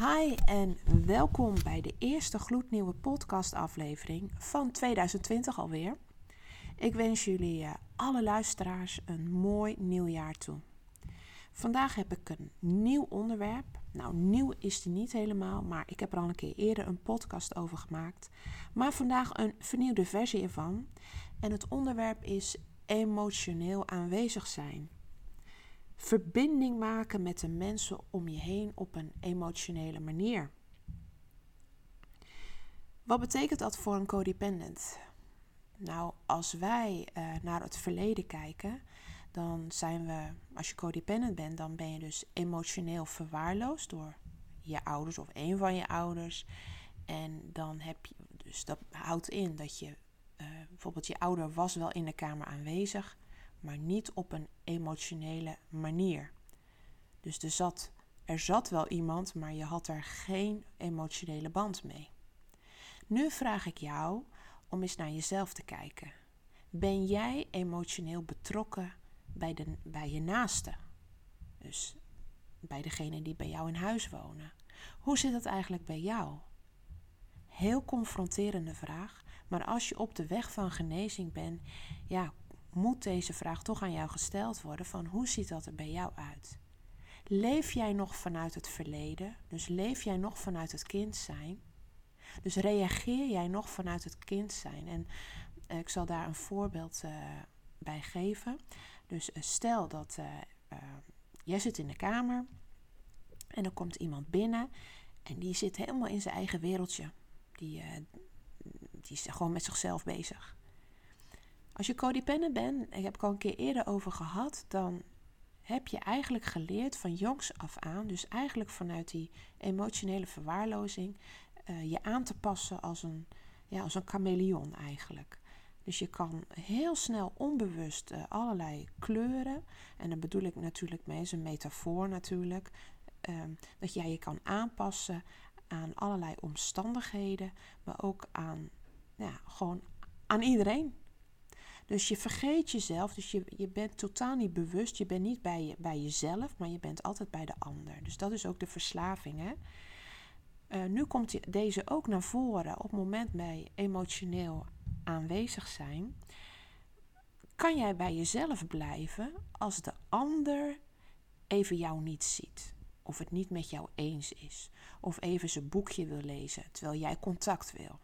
Hi en welkom bij de eerste gloednieuwe podcastaflevering van 2020 alweer. Ik wens jullie eh, alle luisteraars een mooi nieuw jaar toe. Vandaag heb ik een nieuw onderwerp. Nou, nieuw is die niet helemaal, maar ik heb er al een keer eerder een podcast over gemaakt. Maar vandaag een vernieuwde versie ervan. En het onderwerp is emotioneel aanwezig zijn verbinding maken met de mensen om je heen op een emotionele manier. Wat betekent dat voor een codependent? Nou, als wij uh, naar het verleden kijken, dan zijn we, als je codependent bent, dan ben je dus emotioneel verwaarloosd door je ouders of een van je ouders. En dan heb je, dus dat houdt in dat je, uh, bijvoorbeeld je ouder was wel in de kamer aanwezig, maar niet op een emotionele manier. Dus er zat, er zat wel iemand, maar je had er geen emotionele band mee. Nu vraag ik jou om eens naar jezelf te kijken. Ben jij emotioneel betrokken bij, de, bij je naaste? Dus bij degene die bij jou in huis wonen. Hoe zit dat eigenlijk bij jou? Heel confronterende vraag, maar als je op de weg van genezing bent, ja, moet deze vraag toch aan jou gesteld worden van hoe ziet dat er bij jou uit? Leef jij nog vanuit het verleden? Dus leef jij nog vanuit het kind zijn? Dus reageer jij nog vanuit het kind zijn? En eh, ik zal daar een voorbeeld uh, bij geven. Dus uh, stel dat jij zit in de kamer en er komt iemand binnen en die zit helemaal in zijn eigen wereldje. Die, die is gewoon met zichzelf bezig. Als je codependent bent, ik heb ik al een keer eerder over gehad, dan heb je eigenlijk geleerd van jongs af aan, dus eigenlijk vanuit die emotionele verwaarlozing, uh, je aan te passen als een, ja, als een chameleon eigenlijk. Dus je kan heel snel onbewust uh, allerlei kleuren, en dan bedoel ik natuurlijk mee, is een metafoor natuurlijk, uh, dat jij je kan aanpassen aan allerlei omstandigheden, maar ook aan, ja, gewoon aan iedereen. Dus je vergeet jezelf, dus je, je bent totaal niet bewust. Je bent niet bij, je, bij jezelf, maar je bent altijd bij de ander. Dus dat is ook de verslaving. Hè? Uh, nu komt deze ook naar voren op het moment bij emotioneel aanwezig zijn. Kan jij bij jezelf blijven als de ander even jou niet ziet? Of het niet met jou eens is? Of even zijn boekje wil lezen terwijl jij contact wil?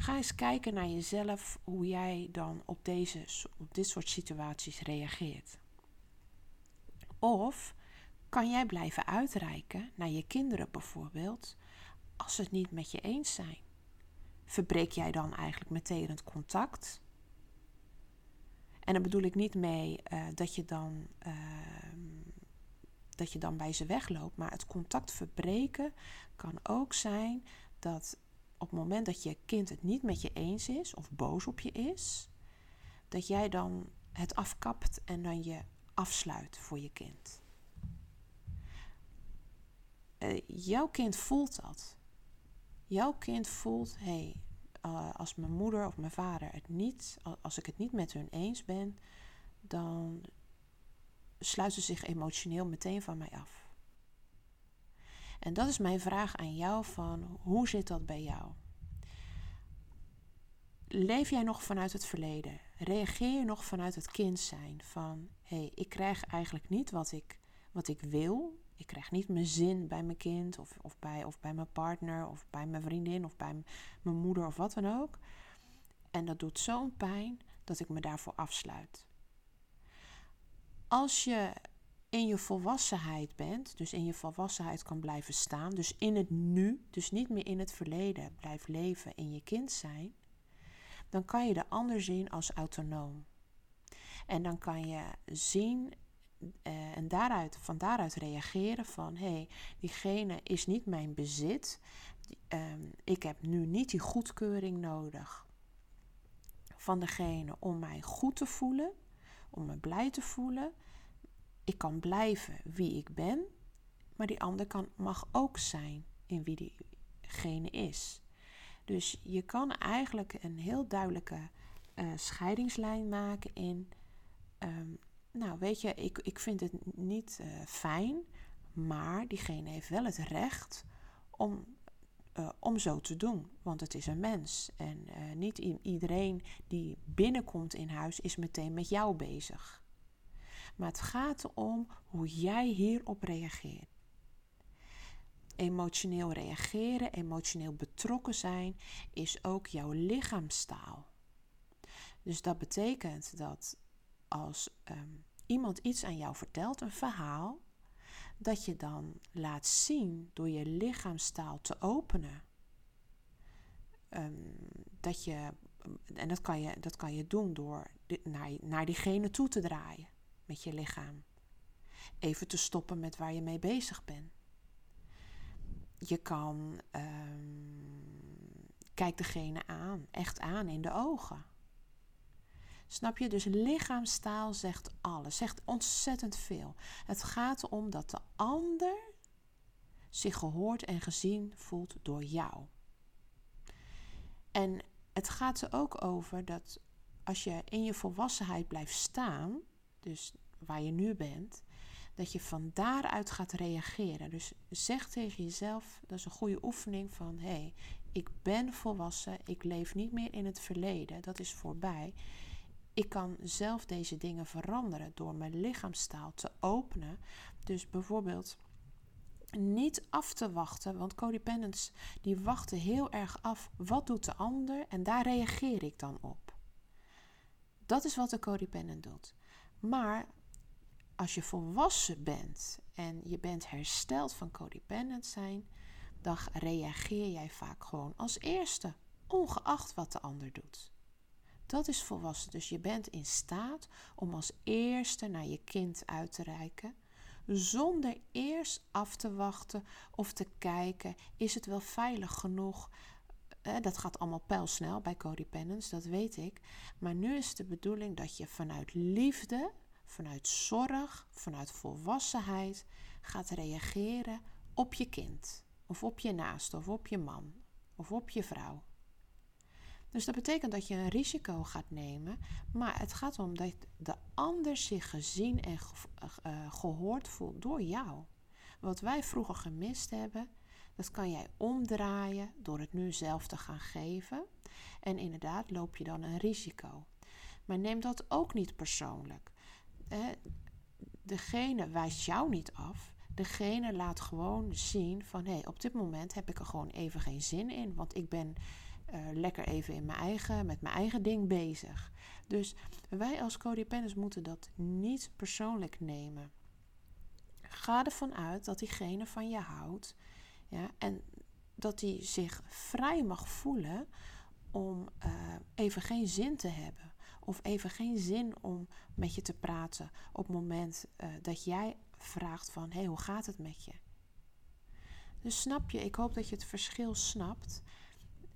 Ga eens kijken naar jezelf hoe jij dan op, deze, op dit soort situaties reageert. Of kan jij blijven uitreiken naar je kinderen bijvoorbeeld als ze het niet met je eens zijn? Verbreek jij dan eigenlijk meteen het contact? En dan bedoel ik niet mee uh, dat, je dan, uh, dat je dan bij ze wegloopt, maar het contact verbreken kan ook zijn dat op het moment dat je kind het niet met je eens is of boos op je is, dat jij dan het afkapt en dan je afsluit voor je kind. Uh, jouw kind voelt dat. Jouw kind voelt, hé, hey, uh, als mijn moeder of mijn vader het niet, als ik het niet met hun eens ben, dan sluiten ze zich emotioneel meteen van mij af. En dat is mijn vraag aan jou van hoe zit dat bij jou? Leef jij nog vanuit het verleden? Reageer je nog vanuit het kind zijn van hé, hey, ik krijg eigenlijk niet wat ik, wat ik wil. Ik krijg niet mijn zin bij mijn kind of, of, bij, of bij mijn partner of bij mijn vriendin of bij mijn moeder of wat dan ook. En dat doet zo'n pijn dat ik me daarvoor afsluit. Als je in je volwassenheid bent, dus in je volwassenheid kan blijven staan, dus in het nu, dus niet meer in het verleden blijft leven in je kind zijn, dan kan je de ander zien als autonoom. En dan kan je zien uh, en daaruit, van daaruit reageren van hé, hey, diegene is niet mijn bezit. Um, ik heb nu niet die goedkeuring nodig van degene om mij goed te voelen, om me blij te voelen. Ik kan blijven wie ik ben, maar die ander kan, mag ook zijn in wie diegene is. Dus je kan eigenlijk een heel duidelijke uh, scheidingslijn maken in, um, nou weet je, ik, ik vind het niet uh, fijn, Maar diegene heeft wel het recht om, uh, om zo te doen, want het is een mens. En niet iedereen die binnenkomt in huis is meteen met jou bezig. Maar het gaat erom hoe jij hierop reageert. Emotioneel reageren, emotioneel betrokken zijn, is ook jouw lichaamstaal. Dus dat betekent dat als um, iemand iets aan jou vertelt, een verhaal, dat je dan laat zien door je lichaamstaal te openen. Um, dat je, en dat kan je, dat kan je doen door naar, naar diegene toe te draaien met je lichaam. Even te stoppen met waar je mee bezig bent. Je kan, um, kijk degene aan, echt aan in de ogen. Snap je? Dus lichaamstaal zegt alles, zegt ontzettend veel. Het gaat erom dat de ander zich gehoord en gezien voelt door jou. En het gaat er ook over dat als je in je volwassenheid blijft staan, dus waar je nu bent, dat je van daaruit gaat reageren. Dus zeg tegen jezelf, dat is een goede oefening van hé, hey, ik ben volwassen, ik leef niet meer in het verleden, dat is voorbij. Ik kan zelf deze dingen veranderen door mijn lichaamstaal te openen. Dus bijvoorbeeld niet af te wachten, want codependents die wachten heel erg af wat doet de ander en daar reageer ik dan op. Dat is wat de codependent doet. Maar als je volwassen bent en je bent hersteld van codependent zijn, dan reageer jij vaak gewoon als eerste, ongeacht wat de ander doet. Dat is volwassen. Dus je bent in staat om als eerste naar je kind uit te reiken. Zonder eerst af te wachten of te kijken: is het wel veilig genoeg? Dat gaat allemaal pijlsnel bij codependence, dat weet ik. Maar nu is de bedoeling dat je vanuit liefde, vanuit zorg, vanuit volwassenheid gaat reageren op je kind. Of op je naaste, of op je man, of op je vrouw. Dus dat betekent dat je een risico gaat nemen, maar het gaat om dat de ander zich gezien en uh, gehoord voelt door jou. Wat wij vroeger gemist hebben, dat kan jij omdraaien door het nu zelf te gaan geven. En inderdaad loop je dan een risico. Maar neem dat ook niet persoonlijk. Degene wijst jou niet af. Degene laat gewoon zien van hé, hey, op dit moment heb ik er gewoon even geen zin in, want ik ben uh, lekker even in mijn eigen, met mijn eigen ding bezig. Dus wij als codependents moeten dat niet persoonlijk nemen. Ga ervan uit dat diegene van je houdt. Ja, en dat hij zich vrij mag voelen om uh, even geen zin te hebben. Of even geen zin om met je te praten op het moment uh, dat jij vraagt van... hé, hey, hoe gaat het met je? Dus snap je, ik hoop dat je het verschil snapt.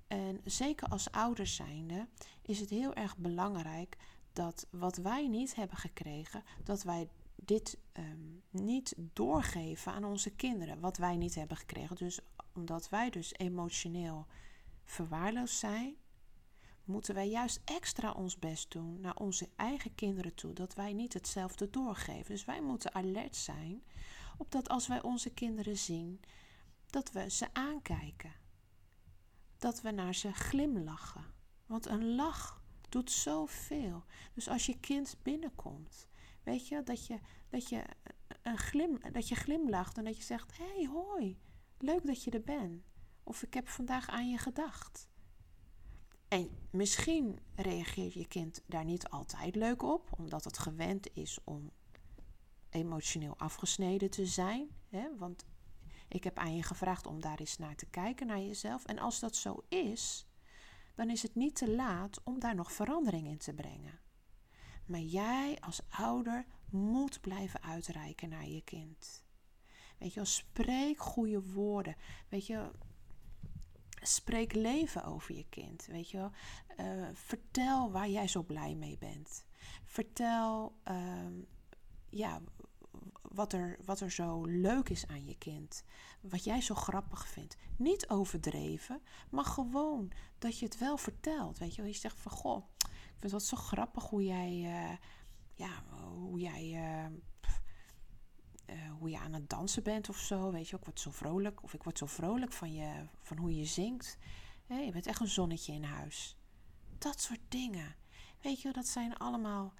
En zeker als ouders zijnde is het heel erg belangrijk dat wat wij niet hebben gekregen, dat wij dit um, niet doorgeven aan onze kinderen. Wat wij niet hebben gekregen. Dus omdat wij dus emotioneel verwaarloosd zijn, moeten wij juist extra ons best doen naar onze eigen kinderen toe. Dat wij niet hetzelfde doorgeven. Dus wij moeten alert zijn op dat als wij onze kinderen zien, dat we ze aankijken dat we naar ze glimlachen. Want een lach doet zoveel. Dus als je kind binnenkomt, weet je dat je, dat je, een glim, dat je glimlacht en dat je zegt: hey, hoi, leuk dat je er bent. Of ik heb vandaag aan je gedacht. En misschien reageert je kind daar niet altijd leuk op, omdat het gewend is om emotioneel afgesneden te zijn. Hè? Want ik heb aan je gevraagd om daar eens naar te kijken, naar jezelf. En als dat zo is, dan is het niet te laat om daar nog verandering in te brengen. Maar jij als ouder moet blijven uitreiken naar je kind. Weet je wel, spreek goede woorden. Weet je, spreek leven over je kind. Weet je wel, uh, vertel waar jij zo blij mee bent. Vertel, uh, ja, wat er, wat er zo leuk is aan je kind. Wat jij zo grappig vindt. Niet overdreven, maar gewoon dat je het wel vertelt. Weet je, je zegt van goh, het zo grappig hoe jij, uh, ja, hoe jij, uh, uh, hoe je aan het dansen bent of zo. Weet je, ik word zo vrolijk. Of ik word zo vrolijk van, je, van hoe je zingt. je bent echt een zonnetje in huis. Dat soort dingen. Weet je, dat zijn allemaal.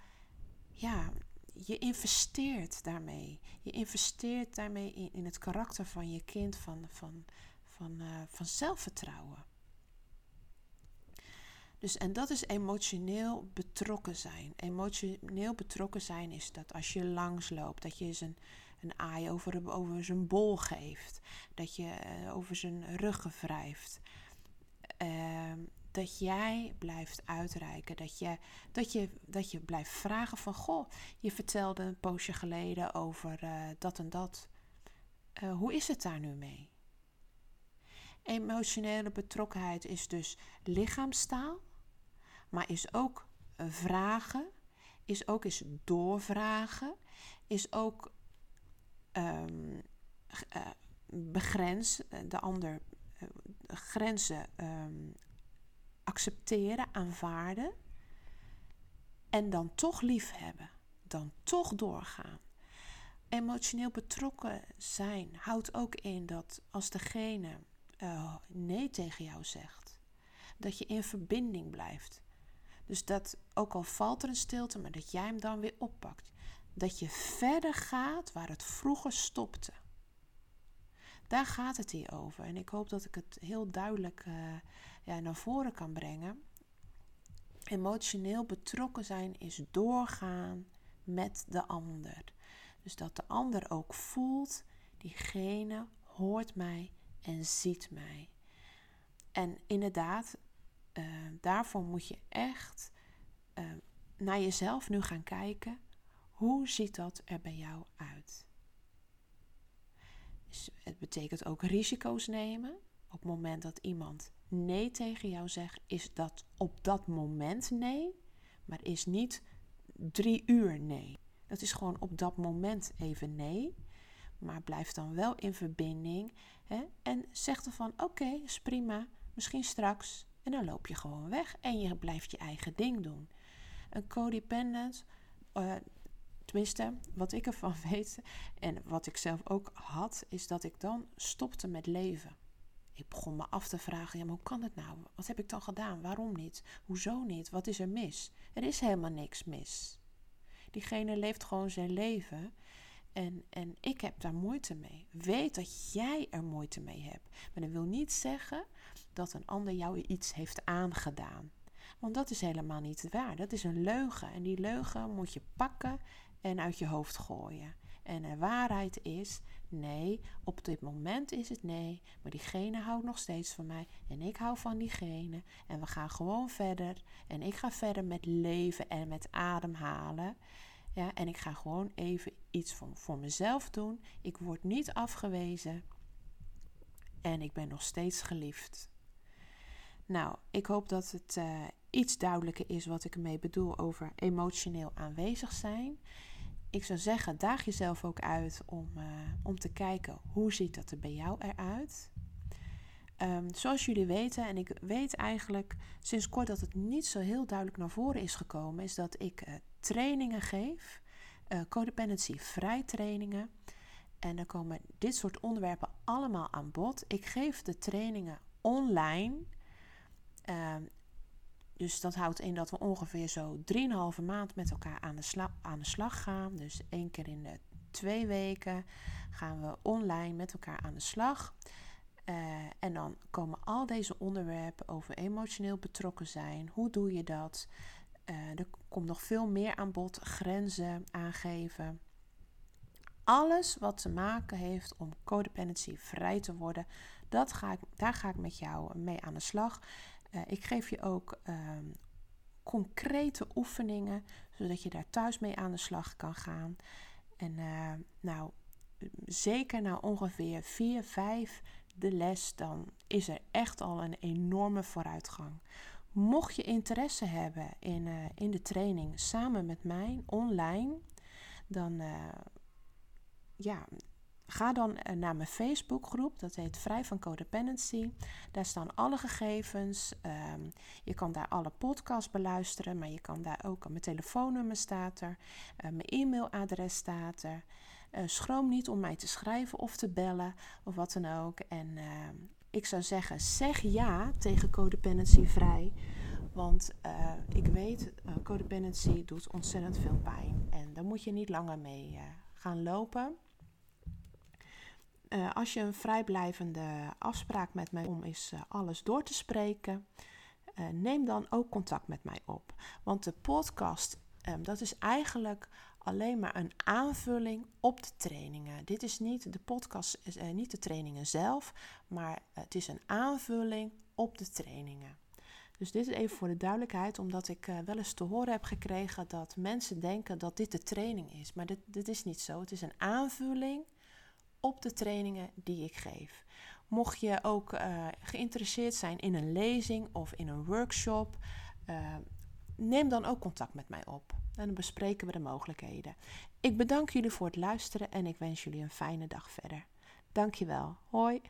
Ja, je investeert daarmee. Je investeert daarmee in, in het karakter van je kind, van, van, van, van zelfvertrouwen. Dus, en dat is emotioneel betrokken zijn. Emotioneel betrokken zijn is dat als je langsloopt, dat je eens een, een aai over, over zijn bol geeft. Dat je uh, over zijn rug wrijft. Uh, dat jij blijft uitreiken. Dat je, dat, je, dat je blijft vragen van... Goh, je vertelde een poosje geleden over uh, dat en dat. Uh, hoe is het daar nu mee? Emotionele betrokkenheid is dus lichaamstaal maar is ook vragen, is ook eens doorvragen, is ook um, begrens, de ander grenzen um, accepteren, aanvaarden en dan toch lief hebben, dan toch doorgaan. Emotioneel betrokken zijn houdt ook in dat als degene nee tegen jou zegt, dat je in verbinding blijft. Dus dat ook al valt er een stilte, maar dat jij hem dan weer oppakt. Dat je verder gaat waar het vroeger stopte. Daar gaat het hier over. En ik hoop dat ik het heel duidelijk uh, ja, naar voren kan brengen. Emotioneel betrokken zijn is doorgaan met de ander. Dus dat de ander ook voelt, diegene hoort mij en ziet mij. En inderdaad, uh, daarvoor moet je echt uh, naar jezelf nu gaan kijken. Hoe ziet dat er bij jou uit? Dus het betekent ook risico's nemen. Op het moment dat iemand nee tegen jou zegt, is dat op dat moment nee, maar is niet drie uur nee. Dat is gewoon op dat moment even nee. Maar blijf dan wel in verbinding. Hè? En zeg dan van oké, is prima. Misschien straks. En dan loop je gewoon weg en je blijft je eigen ding doen. Een codependent, uh, tenminste, wat ik ervan weet en wat ik zelf ook had, is dat ik dan stopte met leven. Ik begon me af te vragen: ja, maar hoe kan het nou? Wat heb ik dan gedaan? Waarom niet? Hoezo niet? Wat is er mis? Er is helemaal niks mis. Diegene leeft gewoon zijn leven. En, en ik heb daar moeite mee. Weet dat jij er moeite mee hebt. Maar dat wil niet zeggen dat een ander jou iets heeft aangedaan. Want dat is helemaal niet waar. Dat is een leugen. En die leugen moet je pakken en uit je hoofd gooien. En de waarheid is: nee, op dit moment is het nee, maar diegene houdt nog steeds van mij en ik hou van diegene. En we gaan gewoon verder. En ik ga verder met leven en met ademhalen. Ja, en ik ga gewoon even iets voor, voor mezelf doen. Ik word niet afgewezen. En ik ben nog steeds geliefd. Nou, ik hoop dat het uh, iets duidelijker is wat ik ermee bedoel over emotioneel aanwezig zijn. Ik zou zeggen, daag jezelf ook uit om, uh, om te kijken hoe ziet dat er bij jou eruit. Um, zoals jullie weten, en ik weet eigenlijk sinds kort dat het niet zo heel duidelijk naar voren is gekomen, is dat ik uh, trainingen geef, uh, codependency vrij trainingen. En dan komen dit soort onderwerpen allemaal aan bod. Ik geef de trainingen online. Ehm, dus dat houdt in dat we ongeveer zo 3,5 maand met elkaar aan de, aan de slag gaan. Dus één keer in de twee weken gaan we online met elkaar aan de slag. Uh, en dan komen al deze onderwerpen over emotioneel betrokken zijn. Hoe doe je dat? Uh, er komt nog veel meer aan bod. Grenzen aangeven. Alles wat te maken heeft om codependency vrij te worden, dat ga ik, daar ga ik met jou mee aan de slag. Uh, ik geef je ook ehm, concrete oefeningen, zodat je daar thuis mee aan de slag kan gaan. En uh, nou, zeker na ongeveer 4, 5 de les, dan is er echt al een enorme vooruitgang. Mocht je interesse hebben in, uh, in de training samen met mij online, dan ja, Ga dan eh, naar mijn Facebookgroep, dat heet Vrij van Codependency. Daar staan alle gegevens. Um, je kan daar alle podcasts beluisteren, maar je kan daar ook, mijn telefoonnummer staat er, uh, mijn e-mailadres staat er. schroom niet om mij te schrijven of te bellen of wat dan ook. En ik zou zeggen, zeg ja tegen codependency vrij. Want ik weet, codependency doet ontzettend veel pijn. En daar moet je niet langer mee gaan lopen. Uh, als je een vrijblijvende afspraak met mij om is uh, alles door te spreken, uh, neem dan ook contact met mij op. Want de podcast, um, dat is eigenlijk alleen maar een aanvulling op de trainingen. Dit is niet de podcast, is, niet de trainingen zelf, maar het is een aanvulling op de trainingen. Dus dit is even voor de duidelijkheid, omdat ik wel eens te horen heb gekregen dat mensen denken dat dit de training is. Maar dit, dit is niet zo. Het is een aanvulling op de trainingen die ik geef. Mocht je ook uh, geïnteresseerd zijn in een lezing of in een workshop, uh, neem dan ook contact met mij op. En dan bespreken we de mogelijkheden. Ik bedank jullie voor het luisteren en ik wens jullie een fijne dag verder. Dankjewel. Hoi.